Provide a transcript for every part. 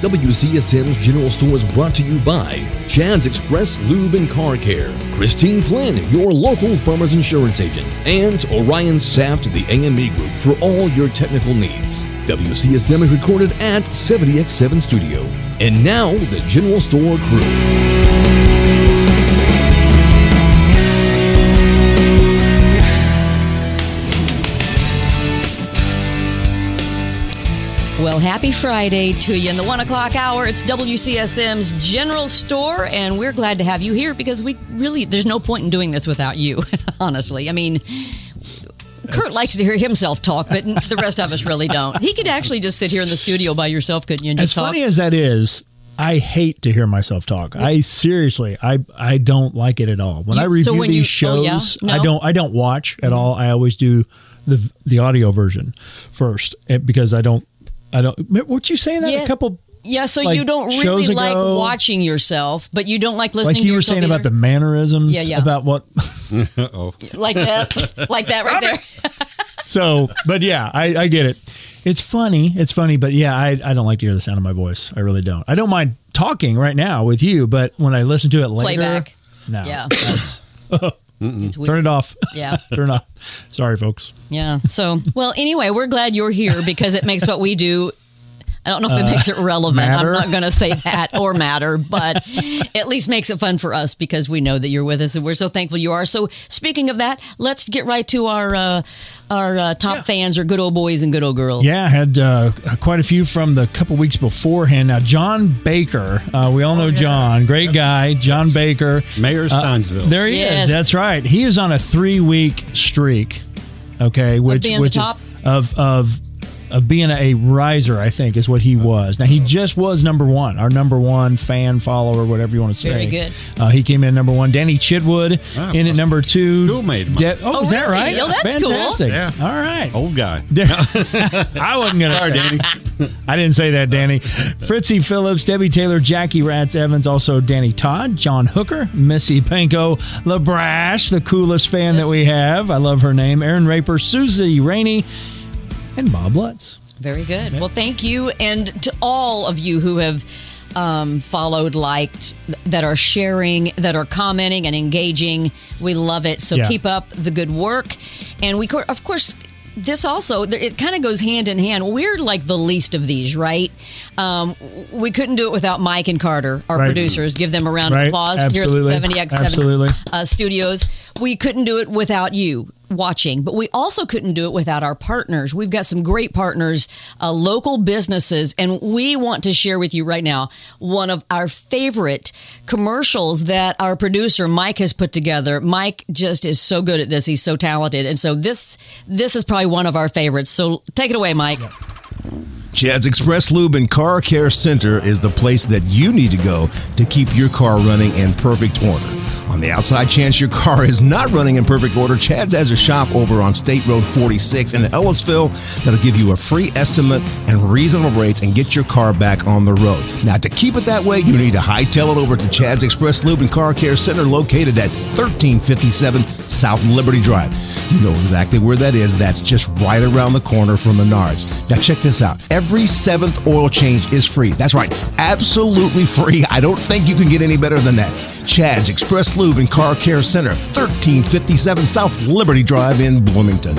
WCSM's General Store is brought to you by Chad's Express Lube and Car Care, Christine Flynn, your local farmer's insurance agent, and Orion Saft, the AME Group, for all your technical needs. WCSM is recorded at 70X7 Studio. And now, the General Store crew. Well, happy Friday to you in the one o'clock hour. It's WCSM's General Store, and we're glad to have you here because we really, there's no point in doing this without you, honestly. I mean, Kurt likes to hear himself talk, but the rest of us really don't. He could actually just sit here in the studio by yourself, couldn't you? And As talk? funny as that is, I hate to hear myself talk. I seriously, I I don't like it at all. When You- I so review when these you- oh, yeah? shows, No? I don't I don't watch at all. I always do the the audio version first eh, because I don't I don't. What you saying that Yeah. a couple yeah, so like, you don't really shows like ago- watching yourself, but you don't like listening like to you were yourself saying about the mannerisms Yeah, yeah. about what like that, like that right there. so but yeah I, I get it it's funny it's funny but yeah I, I don't like to hear the sound of my voice i really don't i don't mind talking right now with you but when i listen to it later Playback. no Yeah. Oh. That's It's weird. turn it off Yeah. turn it off sorry folks Yeah. So, well, anyway, we're glad you're here because it makes what we do. I don't know if it makes it relevant. Uh, matter? I'm not going to say that or matter, but at least makes it fun for us because we know that you're with us and we're so thankful you are. So, speaking of that, let's get right to our uh, our uh, top fans or good old boys and good old girls. yeah I had uh, quite a few from the couple weeks beforehand now john baker uh, we all know john great guy john baker Mayor of Uh, Stinesville. there he Yes. is that's right he is on a three week streak okay which which top? is of of of being a riser i think is what he was now he just was number one our number one fan follower whatever you want to say Very good. uh, he came in number one danny chitwood Ah, in at number two schoolmate. De- oh, Oh, is that right Oh, that's cool. Yeah. all right Old guy. I wasn't gonna. Sorry, say- Danny. I didn't say that, Danny. Fritzy Phillips, Debbie Taylor, Jackie Rats Evans, also Danny Todd, John Hooker, Missy Panko, LaBrash, the coolest fan that we have. I love her name. Aaron Raper, Susie Rainey, and Bob Lutz. Very good. Well, thank you. And to all of you who have um, followed, liked, that are sharing, that are commenting and engaging, we love it. So Yeah. keep up the good work. And we, co- of course, this also it kind of goes hand in hand. We're like the least of these, right? Um, we couldn't do it without Mike and Carter, our Right. producers. Give them a round of applause Absolutely. here at the 70x7 uh, studios. We couldn't do it without you watching, but we also couldn't do it without our partners. We've got some great partners, uh, local businesses, and we want to share with you right now one of our favorite commercials that our producer Mike has put together. Mike just is so good at this; he's so talented, and so this this is probably one of our favorites. So take it away, Mike. Chad's Express Lube and Car Care Center is the place that you need to go to keep your car running in perfect order. On the outside chance your car is not running in perfect order, Chad's has a shop over on State Road 46 in Ellettsville that'll give you a free estimate and reasonable rates and get your car back on the road. Now, to keep it that way, you need to hightail it over to Chad's Express Lube and Car Care Center located at 1357 South Liberty Drive. You know exactly where that is. That's just right around the corner from Menards. Now, check this out. Every seventh oil change is free. That's right, absolutely free. I don't think you can get any better than that. Chad's Express Lube and Car Care Center, 1357 South Liberty Drive in Bloomington.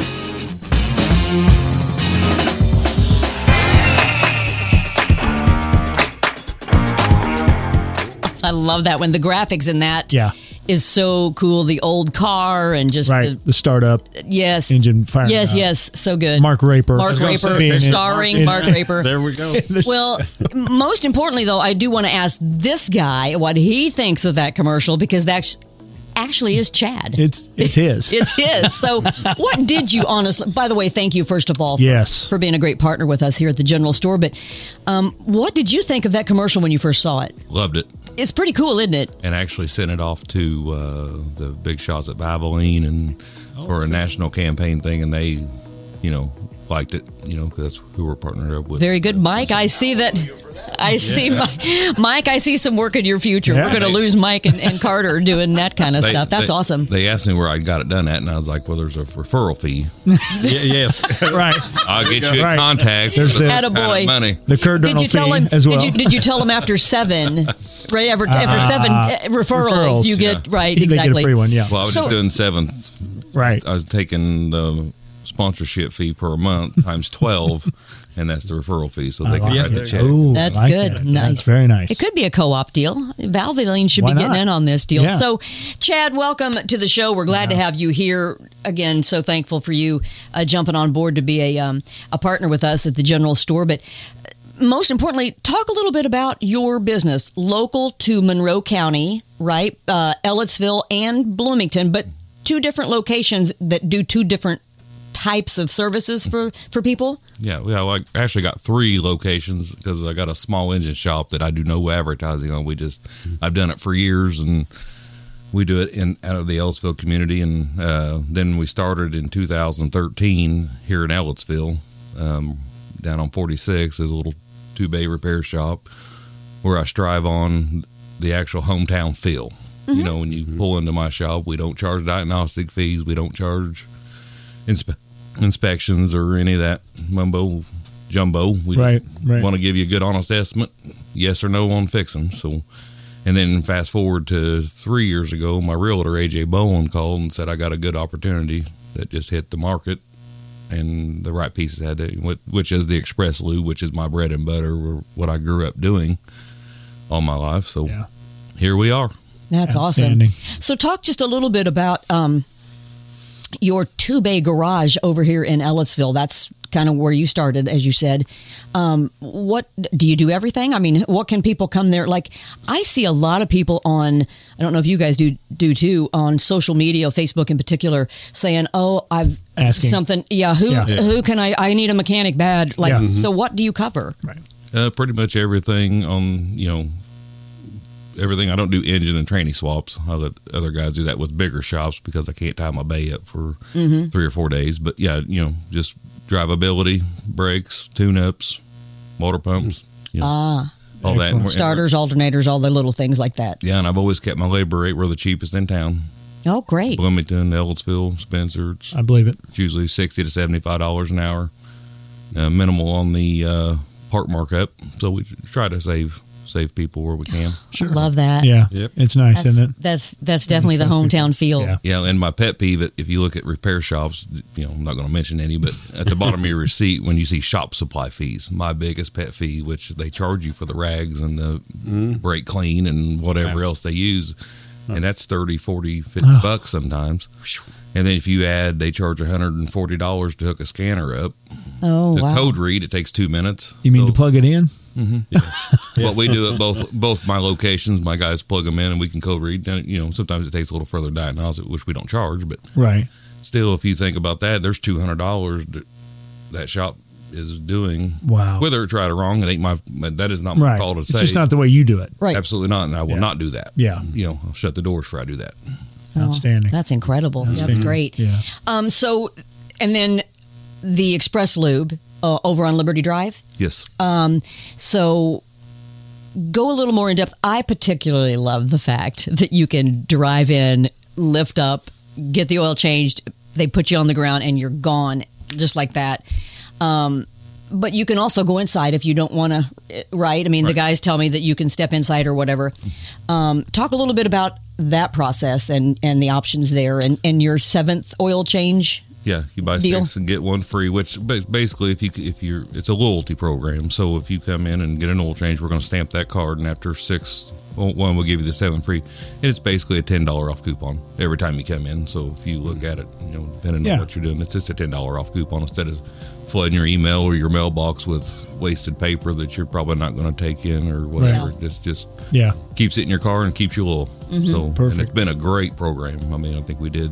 I love that when the graphics in that Yeah. Is so cool. The old car and just Right, the the startup. Yes. Engine firing Yes, up. yes. So good. Mark Raper. Mark Raper, say, being in- starring in- Mark Raper. There we go. Well, most importantly, though, I do want to ask this guy what he thinks of that commercial because that's actually is Chad. It's it's his. It's his. So, what did you honestly? By the way, thank you first of all. For, Yes. For being a great partner with us here at the General Store. But um, what did you think of that commercial when you first saw it? Loved it. It's pretty cool, isn't it? And actually sent it off to uh, the big shots at Valvoline and for a national campaign thing, and they, you know, liked it. You know, because that's who we're partnered up with. Very good, Mike. I see that. I see, Mike, Mike. I see some work in your future. Yeah. We're going to lose Mike and, and Carter doing that kind of They- stuff. That's they- awesome. They asked me where I got it done at, and I was like, "Well, there's a referral fee. Y- yes. right. I'll get you Right. contact. There's for the- kind of money. The Kurt Did you tell fee him? as well. Did you did you tell him after seven? Right after, after seven uh, referrals, referrals, you get yeah. right They get exactly. a free one, yeah. Well, I was So- just doing seventh. right. I was taking the sponsorship fee per month times twelve, and that's the referral fee, so they can like write the it. check. Ooh, That's like good. that. Nice. That's very nice. It could be a co-op deal. Valvoline should Why be getting not? in on this deal. Yeah. So, Chad, welcome to the show. We're glad to have you here again. So thankful for you uh, jumping on board to be a um, a partner with us at the General Store. But uh, most importantly, talk a little bit about your business, local to Monroe County, right? Uh, Ellettsville and Bloomington, but two different locations that do two different types of services for for people. Yeah, yeah. Well, I actually got three locations because I got a small engine shop that I do no advertising on. We just, I've done it for years, and we do it in out of the Ellettsville community. And uh, then we started in 2013 here in Ellettsville, um, down on 46, as a little two bay repair shop where I strive on the actual hometown feel. You know, when you pull into my shop, we don't charge diagnostic fees. We don't charge inspe- inspections or any of that mumbo jumbo. We Right, just right. want to give you a good, honest estimate, yes or no on fixing. So, and then fast forward to three years ago, my realtor AJ Bowen called and said I got a good opportunity that just hit the market, and the right pieces had to, which- which is the Express Lube, which is my bread and butter, what I grew up doing all my life. So Yeah. here we are. That's awesome. So, talk just a little bit about um, your two bay garage over here in Ellettsville. That's kind of where you started, as you said. Um, what do you do everything? I mean, what can people come there? Like, I see a lot of people on. I don't know if you guys do do too on social media, Facebook in particular, saying, "Oh, I've Asking. something. Yeah, who Yeah. who can I? I need a mechanic bad. Like, Yeah. so what do you cover? Right. Uh, pretty much everything on you know everything. I don't do engine and tranny swaps. I let other guys do that with bigger shops because I can't tie my bay up for Mm-hmm. three or four days. But yeah, you know, just drivability, brakes, tune ups, motor pumps, you know, Ah, all that. And we're- starters, alternators, all the little things like that. Yeah, and I've always kept my labor rate. We're the cheapest in town. Oh, great. Bloomington, Ellettsville, Spencer. It's I believe it. It's usually sixty to seventy-five dollars an hour. Uh, minimal on the uh, part markup, so we try to save save people where we can. Sure. Love that. Yeah. Yep. It's nice, That's, isn't it? that's that's definitely the hometown feel. Yeah. Yeah, and my pet peeve, if you look at repair shops, you know, I'm not going to mention any, but at the bottom of your receipt, when you see shop supply fees, my biggest pet fee, which they charge you for the rags and the mm-hmm. brake clean and whatever else they use, and that's 30, 40, 50 Oh. bucks sometimes. And then if you add, they charge $140 to hook a scanner up. Oh To wow. code read, it takes two minutes. You mean So- to plug it in? what we do at both both my locations, my guys plug them in and we can co-read. And, you know, sometimes it takes a little further diagnosis, which we don't charge, but Right. still, if you think about that, there's two hundred dollars that that shop is doing. Wow. Whether it's right or wrong, it ain't my. That is not my Right. call to It's say. just not the way you do it. Right. Absolutely not, and I will Yeah. not do that. Yeah. You know, I'll shut the doors before I do that. Oh, Outstanding. That's incredible. That's great. Yeah. Um. So, and then the Express Lube uh, over on Liberty Drive. Yes. So go a little more in depth. I particularly love the fact that you can drive in, lift up, get the oil changed, they put you on the ground, and you're gone just like that. Um, but you can also go inside if you don't want to, right? I mean, the guys tell me that you can step inside or whatever. Um, talk a little bit about that process and, and the options there and, and your seventh oil change. Yeah, you buy Deal. six and get one free. Which basically, if you if you're, it's a loyalty program. So if you come in and get an oil change, we're going to stamp that card, and after six, one we'll give you the seven free. And it's basically a ten dollar off coupon every time you come in. So if you look at it, you know, depending Yeah. on what you're doing, it's just a ten dollar off coupon instead of flooding your email or your mailbox with wasted paper that you're probably not going to take in or whatever. It's just Yeah. keeps it in your car and keeps you low. Mm-hmm. So and Perfect. it's been a great program. I mean, I think we did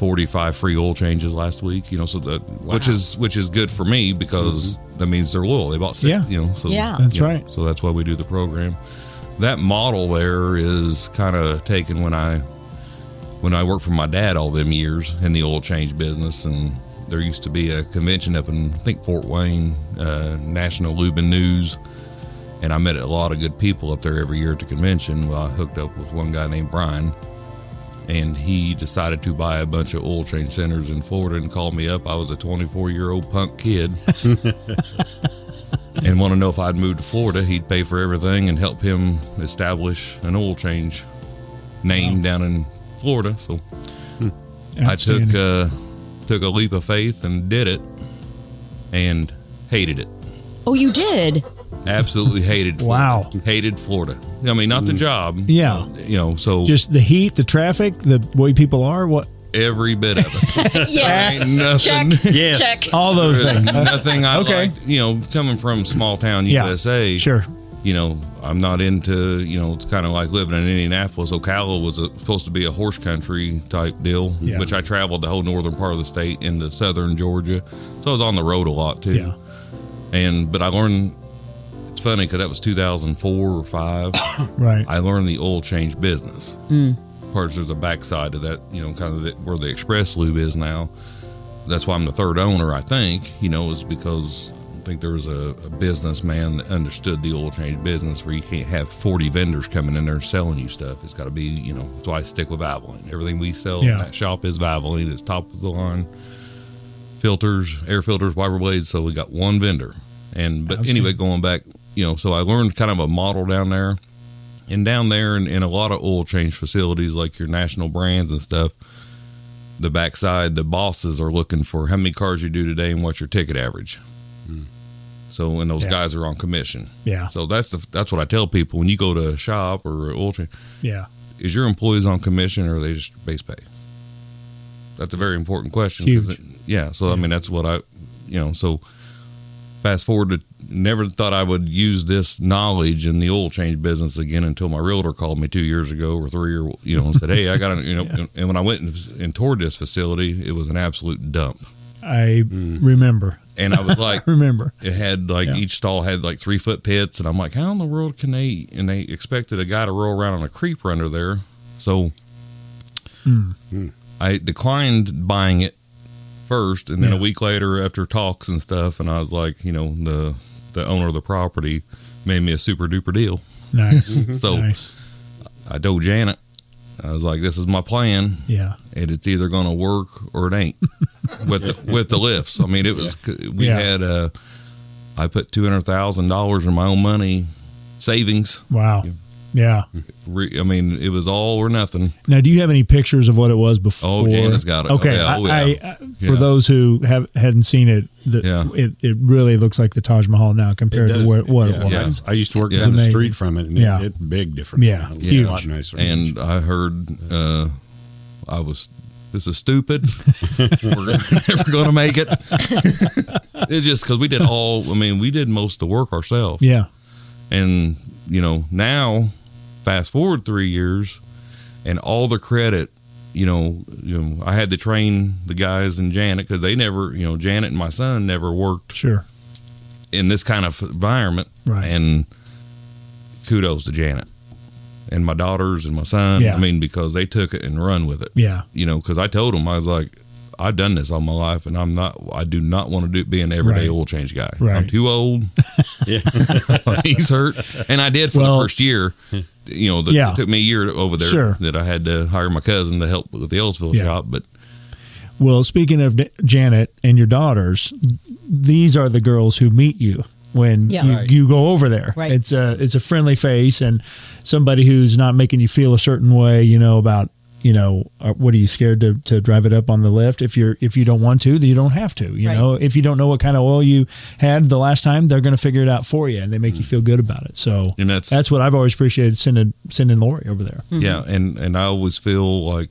45 free oil changes last week, you know, so that which is which is good for me because that means they're loyal. They bought six, Yeah. you know, so Yeah. That's you know, right. So that's why we do the program. That model there is kind of taken when I when I worked for my dad all them years in the oil change business and there used to be a convention up in I think Fort Wayne, uh, National Lubin News and I met a lot of good people up there every year at the convention. Well, I hooked up with one guy named Brian, and he decided to buy a bunch of oil change centers in Florida and called me up. I was a 24 year old punk kid. and want to know if I'd move to Florida. He'd pay for everything and help him establish an oil change name down in Florida. So I took uh, took a leap of faith and did it, and hated it. Oh, you did. Absolutely hated. Wow. Hated Florida. I mean, not the mm. job. Yeah. you know. So Just the heat, the traffic, the way people are. What every bit of it. yeah. Ain't nothing. Check. Yes. Check. all those things. Nothing I Okay. like. You know, coming from small town Yeah. USA. Sure. you know, I'm not into, you know, it's kind of like living in Indianapolis. Ocala was a, supposed to be a horse country type deal, Yeah. which I traveled the whole northern part of the state into southern Georgia. So I was on the road a lot too. Yeah. And, but I learned, it's funny because that was 2004 or five. Right. I learned the oil change business. Mm. Parts there's a backside of that, you know, kind of the, where the Express Lube is now. That's why I'm the third owner, I think, you know, is because I think there was a, a businessman that understood the oil change business where you can't have 40 vendors coming in there selling you stuff. It's got to be, you know, that's why I stick with Valvoline. Everything we sell Yeah. in that shop is Valvoline. It's top of the line filters, air filters, wiper blades. So we got one vendor. And, but Outstanding. anyway, going back, you know, so I learned kind of a model down there and down there in, in a lot of oil change facilities like your national brands and stuff the backside the bosses are looking for how many cars you do today and what's your ticket average hmm. so when those Yeah. guys are on commission Yeah. so that's the that's what i tell people when you go to a shop or oil change Yeah. is your employees on commission or are they just base pay that's a very important question. Huge. it- yeah so i mean that's what i you know so fast forward to never thought I would use this knowledge in the oil change business again until my realtor called me two years ago or three or you know and said, "Hey, I got to you know." And when I went and, and toured this facility, it was an absolute dump, I mm. remember. and I was like, Remember. it had like Yeah. each stall had like three foot pits, and I'm like, how in the world can they? And they expected a guy to roll around on a creeper under there, so hmm. Hmm. I declined buying it first, and then Yeah. a week later, after talks and stuff, and I was like, you know, the the owner of the property made me a super duper deal. Nice. So nice. I told Janet, I was like, this is my plan. Yeah. and it's either going to work or it ain't with the, with the lifts. I mean, it was we Yeah. had uh, I put two hundred thousand dollars of my own money savings. Wow. Yeah. Re, I mean, it was all or nothing. Now, do you have any pictures of what it was before? Oh, Janice got it. Oh, Okay, yeah. Oh, yeah. I, uh, for Yeah. those who have hadn't seen it, the, Yeah. it it really looks like the Taj Mahal now compared to does. where, what Yeah, it was. I used to work Yeah. down the street from it, and Yeah. it, it's big difference. Yeah, now. huge. a lot nicer. And I heard uh, I was this is stupid. We're never going to make it. it's just because we did all. I mean, we did most of the work ourselves. Yeah. And, you know, now, fast forward three years, and all the credit, you know, you know, I had to train the guys and Janet because they never, you know, Janet and my son never worked Sure. in this kind of environment. Right. And kudos to Janet and my daughters and my son. Yeah. I mean, because they took it and run with it. Yeah. You know, because I told them, I was like, I've done this all my life, and I'm not. I do not want to do be an everyday Right. oil change guy. Right. I'm too old. He's hurt, and I did for Well- the first year. You know, the, Yeah. it took me a year over there Sure. that I had to hire my cousin to help with the Ellettsville Yeah. shop. But Well, speaking of Janet and your daughters, these are the girls who meet you when Yeah. you, Right. you go over there. Right. It's a it's a friendly face and somebody who's not making you feel a certain way. You know about you know what are you scared to, to drive it up on the lift? If you're if you don't want to then you don't have to you Right. know? If you don't know what kind of oil you had the last time they're going to figure it out for you and they make you mm. feel good about it. So And that's- that's what i've always appreciated sending sending lori over there. Yeah, and and I always feel like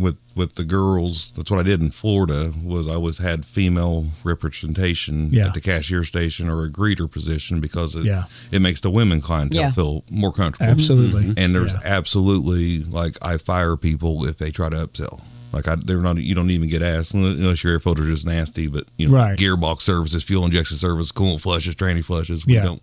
with with the girls, that's what I did in Florida. Was I always had female representation Yeah. at the cashier station or a greeter position because it Yeah. it makes the women clientele Yeah. feel more comfortable. absolutely mm-hmm. And there's Yeah. absolutely like I fire people if they try to upsell. Like I, they're not. You don't even get asked unless your air filter's just nasty. But you know, Right. gearbox services, fuel injection service, coolant flushes, tranny flushes. We Yeah. don't.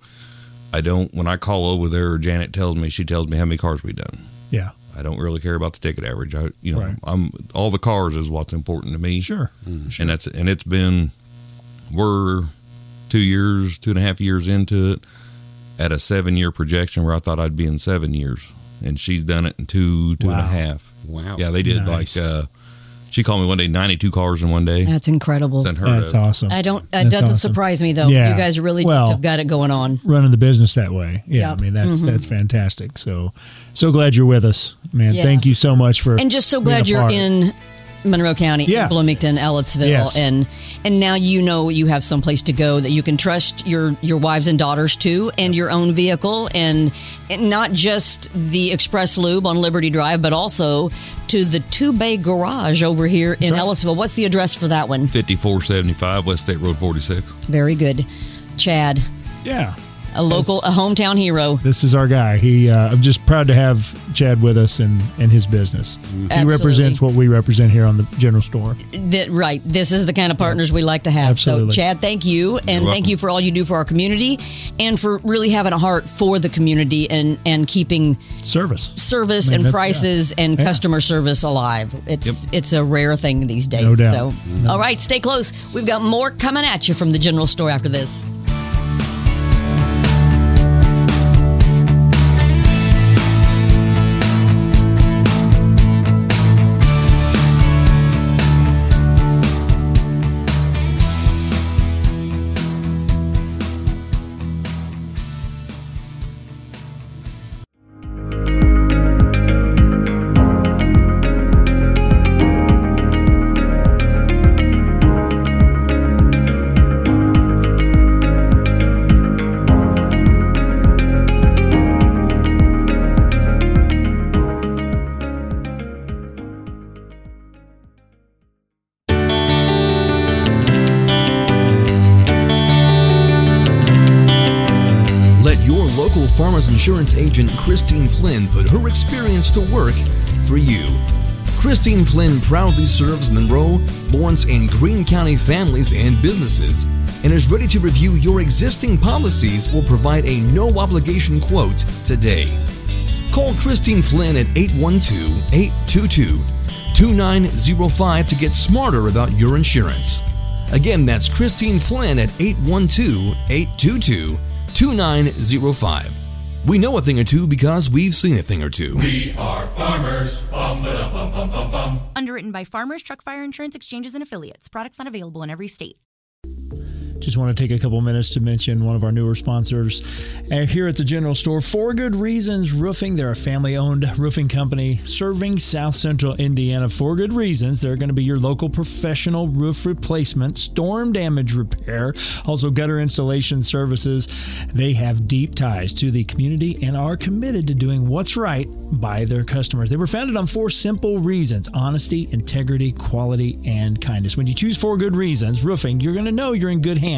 I don't. When I call over there, Janet tells me. She tells me how many cars we done. yeah I don't really care about the ticket average. I, you know, Right. I'm all the cars is what's important to me. sure And that's and it's been we're two years, two and a half years into it, at a seven year projection where I thought I'd be in seven years, and she's done it in two two and a Wow. half. Wow. Yeah, they did Nice. like. uh She called me one day, ninety two cars in one day. That's incredible. It's That's of. awesome. I don't. It That's doesn't awesome. surprise me though. Yeah. You guys really Well- just have got it going on. running the business that way. Yeah, Yep. I mean that's mm-hmm. that's fantastic. So so glad you're with us, man. Yeah. Thank you so much for and just so glad you're in Monroe County, Yeah. Bloomington, Ellettsville, Yes. and and now you know you have some place to go that you can trust your your wives and daughters to, and your own vehicle, and, and not just the Express Lube on Liberty Drive, but also to the Two Bay Garage over here in right. Ellettsville. What's the address for that one? Fifty four seventy five West State Road forty six. Very good, Chad, Yeah. A local, a hometown hero. This is our guy. He, uh, I'm just proud to have Chad with us and and his business. He represents what we represent here on the general store. That right. This is the kind of partners we like to have. Absolutely. So, Chad, thank you, and thank welcome. you for all you do for our community, and for really having a heart for the community and and keeping Service. service I mean, and that's- prices and Yeah. customer service alive. It's it's a rare thing these days. No doubt. So, all right, stay close. We've got more coming at you from the general store after this. Insurance agent Christine Flynn put her experience to work for you. Christine Flynn proudly serves Monroe, Lawrence, and Greene County families and businesses and is ready to review your existing policies or provide a no obligation quote today. Call Christine Flynn at 812 822 2905 to get smarter about your insurance. Again, that's Christine Flynn at 812 822 2905. We know a thing or two because we've seen a thing or two. We are farmers, Underwritten by Farmers Truck Fire Insurance Exchanges and Affiliates. Products not available in every state. Just want to take a couple minutes to mention one of our newer sponsors uh, here at the General Store. For Good Reasons Roofing. They're a family owned roofing company serving South Central Indiana. For good reasons, they're going to be your local professional roof replacement, storm damage repair, also gutter installation services. They have deep ties to the community and are committed to doing what's right by their customers. They were founded on four simple reasons honesty, integrity, quality, and kindness. When you choose For Good Reasons Roofing, you're going to know you're in good hands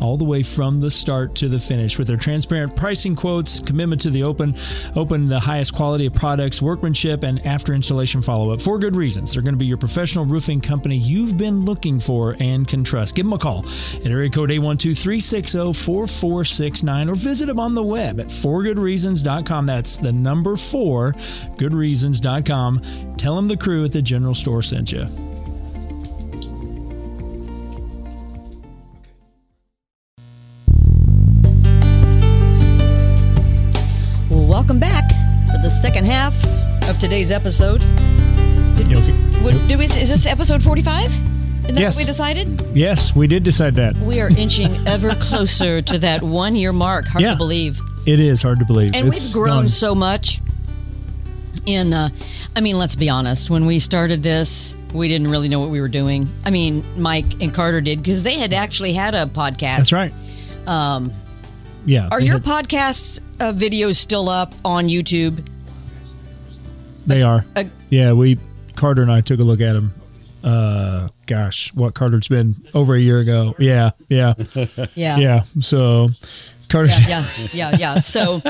all the way from the start to the finish with their transparent pricing quotes, commitment to the open, open the highest quality of products, workmanship, and after installation follow up. For good reasons. They're going to be your professional roofing company you've been looking for and can trust. Give them a call at area code 812 360 4469 or visit them on the web at forgoodreasons.com. That's the number four, goodreasons.com. Tell them the crew at the general store sent you. Half of today's episode. Did we, would, do we, is this episode 45? Is that Yes. what we decided? Yes, we did decide that. We are inching ever closer to that one year mark. Hard Yeah. to believe. It is hard to believe. And It's we've grown gone- so much. In, uh, I mean, let's be honest. When we started this, we didn't really know what we were doing. I mean, Mike and Carter did because they had actually had a podcast. That's right. Um, Yeah. are your had- podcast uh, videos still up on YouTube? They are. Uh, yeah, we Carter and I took a look at them. Uh, gosh, what Carter? It's been over a year ago. Yeah, yeah, yeah. yeah. So Carter. yeah, yeah, yeah, yeah. So,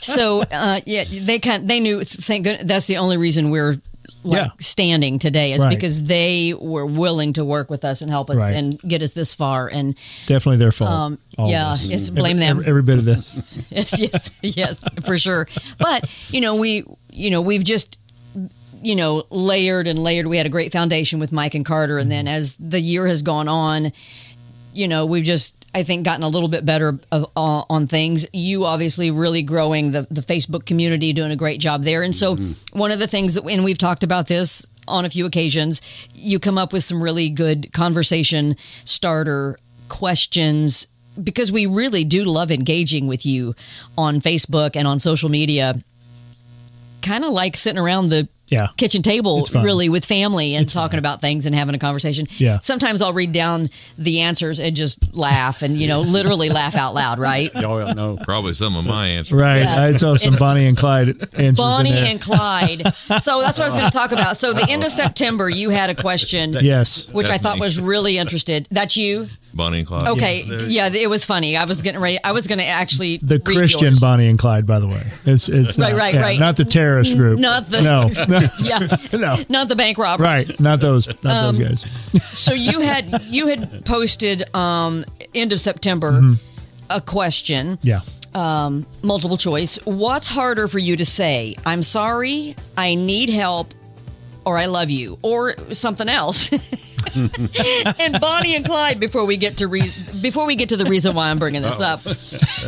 so uh, yeah, they kind they knew. Thank goodness that's the only reason we're like Yeah. standing today is Right. because they were willing to work with us and help us Right. and get us this far. And definitely their fault. Um, yeah, yes, blame every, them. Every, every bit of this. yes, yes, yes, for sure. But you know, we, you know, we've just, you know, layered and layered. We had a great foundation with Mike and Carter, and then as the year has gone on, you know, we've just I think, gotten a little bit better of, uh, on things. You obviously really growing the, the Facebook community, doing a great job there. And so, one of the things that, and we've talked about this on a few occasions, you come up with some really good conversation starter questions because we really do love engaging with you on Facebook and on social media. Kind of like sitting around the Yeah. kitchen table really with family and talking about things and having a conversation. Yeah. Sometimes I'll read down the answers and just laugh and you know literally laugh out loud, right? Yeah, no. Probably some of my answers. Right. Yeah. I saw some It's- Bonnie and Clyde answers. in Bonnie there. and Clyde. So that's what I was going to talk about. So the end of September, you had a question, Yes. which I thought me. was really interested. That's you. Bonnie and Clyde. Okay, yeah, it was funny. I was getting ready. I was going to actually The read Christian yours. Bonnie and Clyde, by the way. It's, it's Right, not, right, yeah, right. Not the terrorist group. Not the- No. Yeah, no. not the bank robbers. Right. Not those. Not Um, those guys. So you had you had posted um, end of September Mm-hmm. a question. Yeah. Um, multiple choice. What's harder for you to say? I'm sorry, I need help, or I love you, or something else. and Bonnie and Clyde, before we get to re- before we get to the reason why I'm bringing this up,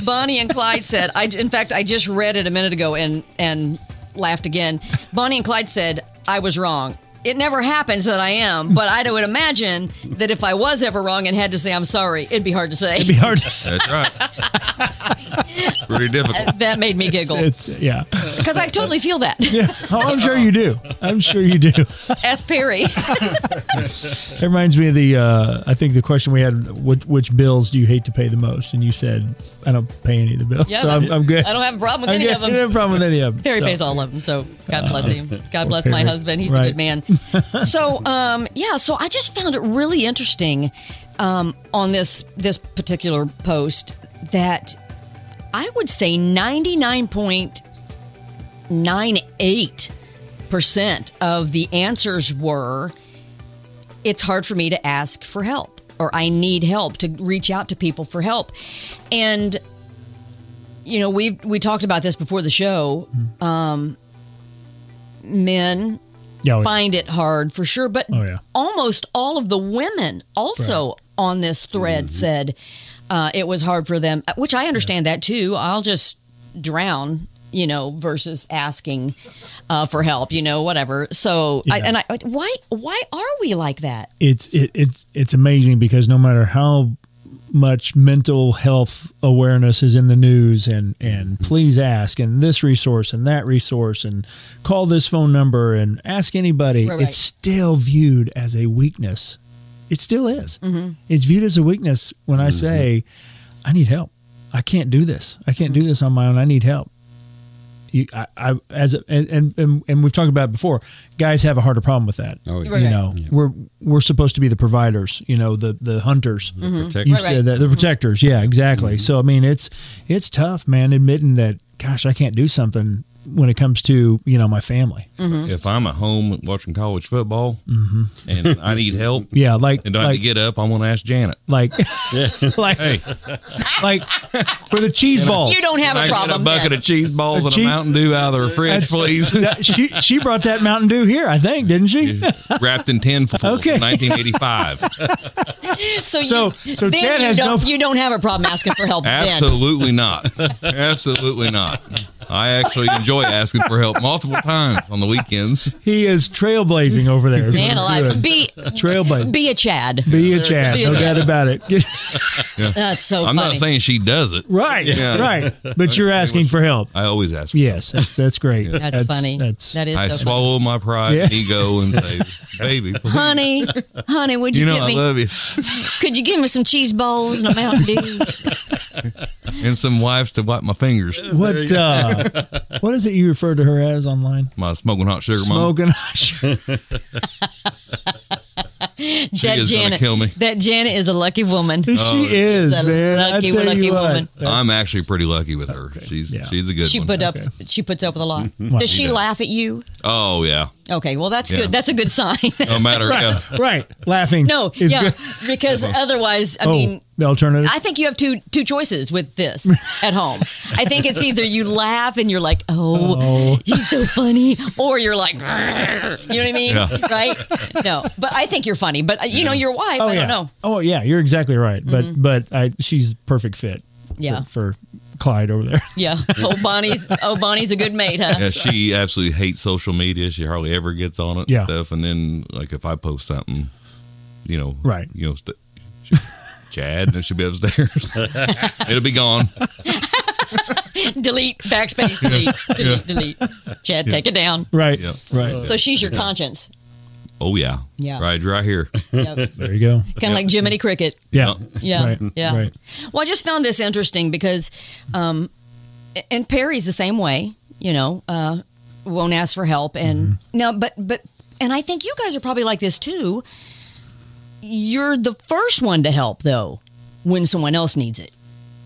Bonnie and Clyde said, I in fact I just read it a minute ago and and laughed again. Bonnie and Clyde said I was wrong. It never happens that I am, but I would imagine that if I was ever wrong and had to say I'm sorry, it'd be hard to say. It'd be hard. That's right. Pretty difficult. that made me giggle It's yeah. because I totally feel that. Yeah. Oh, I'm sure you do. I'm sure you do. Ask Perry. It reminds me of the. Uh, I think the question we had: which, which bills do you hate to pay the most? And you said, "I don't pay any of the bills, Yeah, so I'm, I'm good. I don't have a problem with I'm any good. of them. I don't have a problem with any of them. Perry So, pays all of them, so God bless him. God bless my husband. He's a good man. So, um, yeah. So I just found it really interesting um, on this this particular post that I would say ninety nine point nine eight percent of the answers were it's hard for me to ask for help or I need help to reach out to people for help. And you know, we we talked about this before the show. Um men Yeah. find it hard for sure, but Oh, yeah. almost all of the women also on this thread Mm-hmm. said uh, it was hard for them, which I understand that too. I'll just drown, you know, versus asking uh, for help, you know, whatever. So, I, and I, why why are we like that? it's it, it's it's amazing because no matter how much mental health awareness is in the news and and please ask and this resource and that resource and call this phone number and ask anybody. Right, right. it's still viewed as a weakness. It still is. Mm-hmm. it's viewed as a weakness when i say i need help. I can't do this. I can't do Mm-hmm. this on my own. I need help you, I, I, as a, and, and and and we've talked about it before. Guys have a harder problem with that. Oh, yeah. Right. You know, we're we're supposed to be the providers. You know, the the hunters. Protect- You Right, Mm-hmm. right. said that the protectors. Yeah, exactly. So I mean, it's it's tough, man. Admitting that, gosh, I can't do something when it comes to you know my family. Mm-hmm. If I'm at home watching college football and I need help Yeah, like and I like get up, I'm going to ask Janet. like like Hey, like for the cheese balls. You don't have can I a get problem. a bucket then. of cheese balls A and cheese- a Mountain Dew out of the fridge, please. that- she she brought that Mountain Dew here, I think, didn't she? Wrapped in tin foil Okay. 1985. so So- you, so then Chad you has don't no- you don't have a problem asking for help. then. Absolutely not. Absolutely not. I actually enjoy asking for help multiple times on the weekends. He is trailblazing over there. Man alive, be Trailblazing. be a Chad. Be a Chad, Be a no Chad. doubt about it. That's so I'm funny. not saying she does it. right, Yeah. right. But you're asking for help. I always ask. For help. Yes, that's, that's great. That's, funny. That's that is I so funny. swallow my pride Yeah. and ego and say, "Baby, please. Honey, honey, would you, you know give I me? love you." Could you give me some cheese balls and a Mountain Dew? And some wives to wipe my fingers. what. Uh, what is it you refer to her as online? My smoking hot sugar mom. Smoking. She that is gonna Janet, kill me. that Janet is a lucky woman. she is, a man. I lucky, tell lucky you what. woman. I'm actually pretty lucky with her. She's Yeah. she's a good She one. put up. She puts up with a lot. Does she she does. laugh at you? Oh yeah. Okay, well that's Yeah. good. That's a good sign. No matter. yeah. Right. Laughing. no, is yeah, good. because otherwise, I oh, mean, the alternative. I think you have two two choices with this at home. I think it's either you laugh and you're like, "Oh, Oh. he's so funny," or you're like, "Grr." "You know what I mean?" Yeah. Right? No, but I think you're funny. But uh, you know, your wife, oh I yeah. don't know. Mm-hmm. Oh yeah. You're exactly right. But but I, she's perfect fit. Yeah. For, for Clyde over there. Yeah. Oh, Bonnie's. Oh, Bonnie's a good mate, huh? Yeah, she absolutely hates social media. She hardly ever gets on it. Yeah. And stuff. And then, like, if I post something, you know, Right. You know, st- she, Chad, and she'll be upstairs. It'll be gone. delete, backspace, delete, delete, delete. Chad, take it down. Right. Yeah. Right. So she's your conscience. Oh yeah. Yeah. Right, right here. Yep. there you go. Kind of like Jiminy Cricket. Yeah. Yeah, Right. yeah. Right. Well, I just found this interesting because, um, and Perry's the same way. You know, uh, won't ask for help, and Mm-hmm. now, but but, and I think you guys are probably like this too. You're the first one to help though when someone else needs it.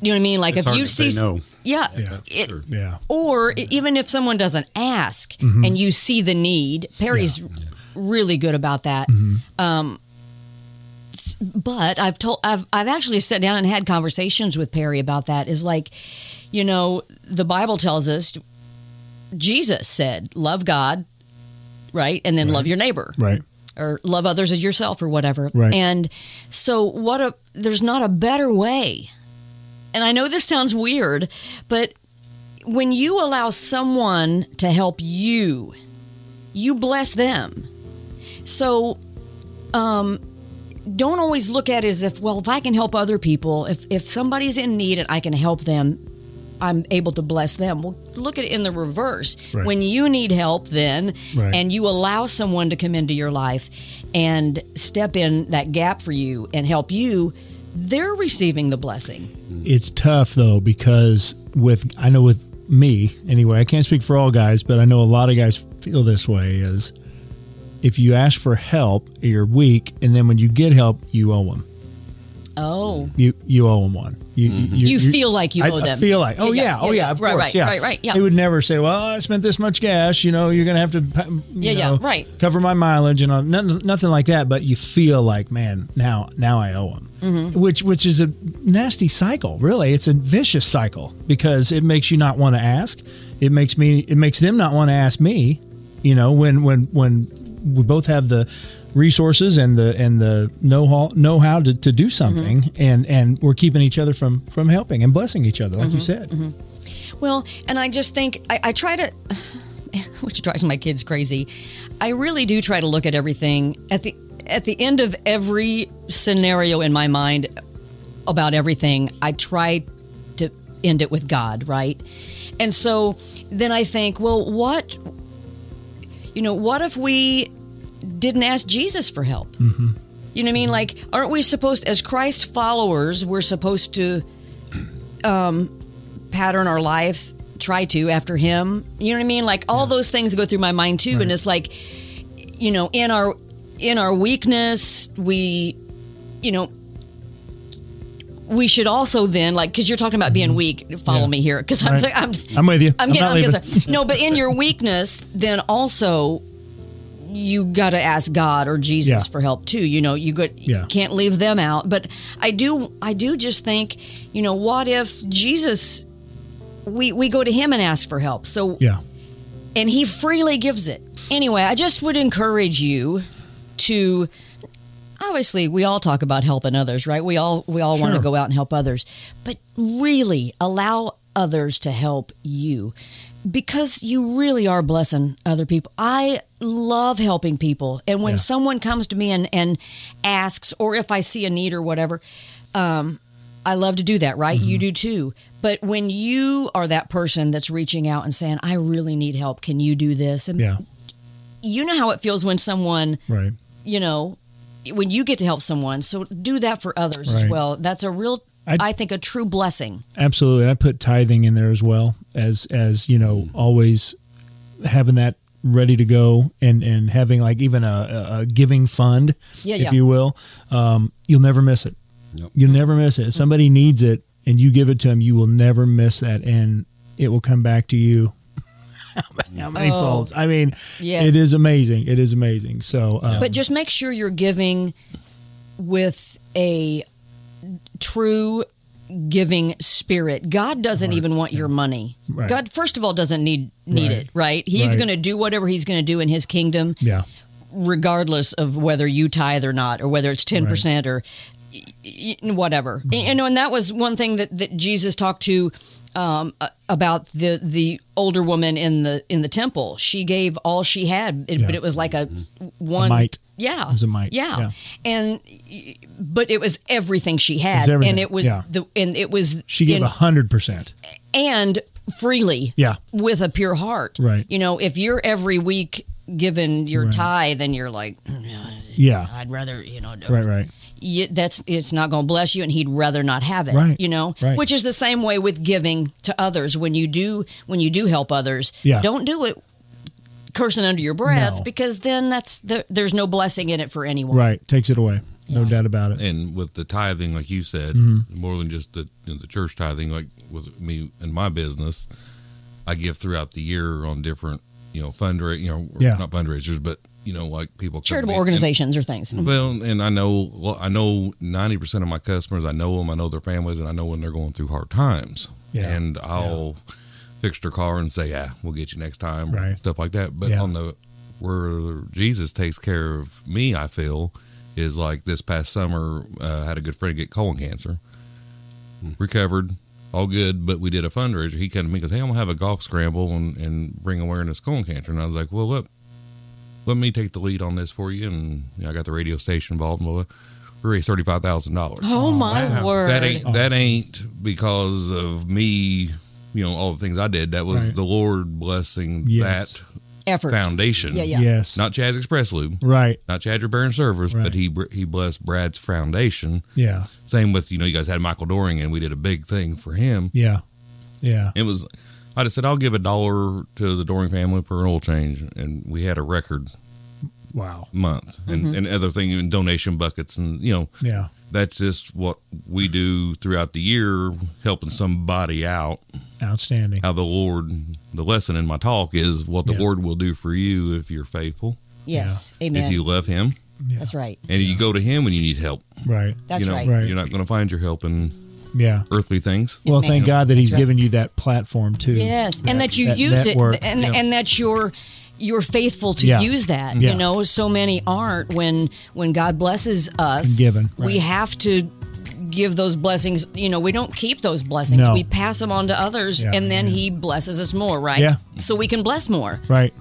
You know what I mean? Like It's if you see, no. yeah, Yeah, it- sure. Yeah. or e- even if someone doesn't ask Mm-hmm. and you see the need, Perry's really good about that. Mm-hmm. Um, but I've told I've I've actually sat down and had conversations with Perry about that. Is like, you know, the Bible tells us Jesus said, "Love God." Right, and then love your neighbor, Right. Or love others as yourself, or whatever. Right. And so, what a there's not a better way. And I know this sounds weird, but when you allow someone to help you, you bless them. So, um, don't always look at it as if, well, if I can help other people, if if somebody's in need and I can help them, I'm able to bless them. Well, look at it in the reverse. Right. When you need help, then, Right. and you allow someone to come into your life and step in that gap for you and help you, they're receiving the blessing. It's tough though because with I know with me anyway. I can't speak for all guys, but I know a lot of guys feel this way. Is if you ask for help, you're weak, and then when you get help, you owe them. Oh. You you owe them one. You You feel like you I, owe them. I feel like oh Yeah, yeah, yeah, oh yeah, yeah, yeah. of Right, course right, yeah right, right, yeah. They would never say, well, I spent this much gas. You know, you're gonna have to pa- you Yeah, yeah, right. cover my mileage and all, nothing, nothing like that. But you feel like man, now now I owe them, Mm-hmm. which which is a nasty cycle. Really, it's a vicious cycle because it makes you not want to ask. It makes me it makes them not want to ask me. You know, when when when we both have the resources and the and the know how know how to, to do something mm-hmm. and and we're keeping each other from from helping and blessing each other like you mm-hmm. said mm-hmm. Well, and I just think I, I try to, which drives my kids crazy. I really do try to look at everything at the at the end of every scenario in my mind about everything. I try to end it with God, right? And so then I think, well, what, you know, what if we didn't ask Jesus for help? Mm-hmm. You know what I mean? Like, aren't we supposed, as Christ followers, we're supposed to um, pattern our life try to after him you know what i mean like all those things go through my mind too and it's like you know in our in our weakness we you know we should also then like because you're talking about being weak follow Yeah. me here because I'm, Right. I'm I'm with you. i'm I'm getting not I'm no but in your weakness then also you got to ask God or Jesus Yeah. for help too. You know, you got Yeah. can't leave them out. But I do, I do just think, you know, what if Jesus, we we go to Him and ask for help. So yeah and He freely gives it. Anyway, I just would encourage you to. Obviously, we all talk about helping others, right? We all we all want to go out and help others, but really allow others to help you because you really are blessing other people. I love helping people, and when Yeah. someone comes to me and and asks, or if I see a need or whatever, um, I love to do that, right? You Mm-hmm. do too. But when you are that person that's reaching out and saying, "I really need help. Can you do this?" and yeah you know how it feels when someone, right you know, when you get to help someone. So do that for others as well. That's a real, I- I, think, a true blessing. Absolutely. I put tithing in there as well as as you know always having that ready to go and and having like even a, a- a giving fund, Yeah, if yeah. you will. Um, you'll never miss it. Yep. You'll never miss it. If somebody needs it and you give it to them, you will never miss that, and it will come back to you how many folds? I mean, Yes. it is amazing. It is amazing. So, uh, But just make sure you're giving with a true giving spirit. God doesn't even want your money. Right. God first of all doesn't need need Right. it, right? He's Right. going to do whatever he's going to do in his kingdom yeah, regardless of whether you tithe or not or whether it's 10% or whatever. Mm-hmm. You know, and that was one thing that, that Jesus talked to um, about the the older woman in the in the temple. She gave all she had, it, but it was like a one mite. Yeah, It was a mite, Yeah, yeah. and but it was everything she had, was everything, and it was yeah. the and it was she gave a hundred percent. and freely Yeah. with a pure heart Right. you know if you're every week given your Right. tithe and you're like mm, Yeah, i'd rather you know right, right. you, that's it's not going to bless you and he'd rather not have it Right. you know Right. which is the same way with giving to others when you do when you do help others Yeah. don't do it cursing under your breath No. because then that's the, there's no blessing in it for anyone Right, takes it away. No doubt about it. and with the tithing, like you said, Mm-hmm. more than just the you know, the church tithing, like with me and my business, I give throughout the year on different you know fundraising, you know, Yeah. not fundraisers, but you know, like people charitable me- and- organizations or things well, and I know well, I know ninety percent of my customers. I know them. I know their families, and I know when they're going through hard times. Yeah. And I'll fix their car and say, "Yeah, we'll get you next time," or Right. stuff like that. But Yeah. on the where Jesus takes care of me, I feel is like this past summer. Uh, I had a good friend get colon cancer, recovered. All good, but we did a fundraiser. He came to me and goes, Hey, I'm gonna have a golf scramble and, and bring awareness colon cancer. And I was like, Well, look, let me take the lead on this for you. And you know, I got the radio station involved. And we raised thirty five thousand dollars. oh my word That ain't that ain't because of me. You know all the things I did. That was Right. the Lord blessing Yes. that effort foundation. Yeah, yeah. Yes, Not Chad's Express Lube, right. not Chad Repairing Service, Right. but he he blessed Brad's foundation. Yeah, Same with you know you guys had Michael Doring and we did a big thing for him. yeah, yeah. It was I just said I'll give a dollar to the Doring family for an oil change, and we had a record Wow. month and, mm-hmm. and other thing and donation buckets and you know Yeah, that's just what we do throughout the year helping somebody out outstanding. how the lord the lesson in my talk is what the Yeah. lord will do for you if you're faithful yes amen if you love him that's right and you go to him when you need help Right. that's you know right Right. you're not going to find your help in Yeah. earthly things Well, Amen. thank God that He's right. given you that platform too. Yes, and that you use network, it, and yeah. and that you're you're faithful to Yeah. use that. Yeah. You know, so many aren't. When when God blesses us, Given, we have to give those blessings. You know, we don't keep those blessings. No. We pass them on to others, Yeah. and then He blesses us more. Right? Yeah. So we can bless more. Right.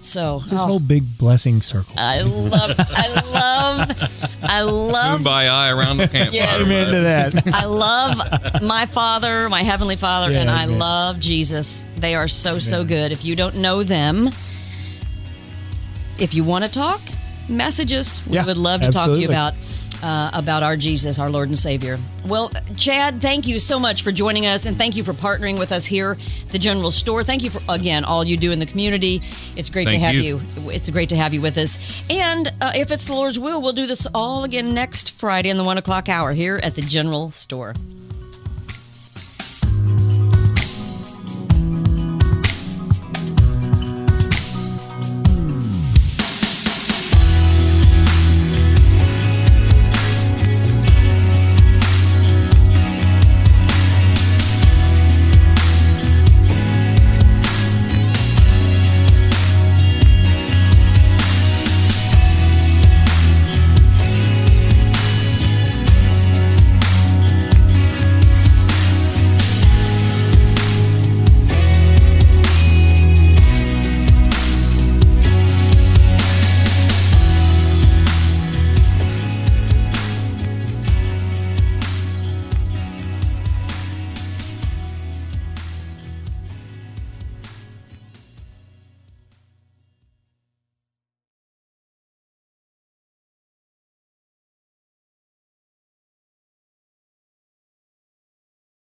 So It's this oh, whole big blessing circle. I love, I love, I love by eye around the campfire Yes. Amen to that. I love my Father, my Heavenly Father, Yeah, and I amen. love Jesus. They are so, so good. If you don't know them, if you want to talk, message us. We Yeah, would love to talk to you about uh, about our Jesus, our Lord and Savior. Well, Chad, thank you so much for joining us, and thank you for partnering with us here, the General Store. Thank you for again all you do in the community. It's great to have you. you. It's great to have you with us. And uh, if it's the Lord's will, we'll do this all again next Friday in the one o'clock hour here at the General Store.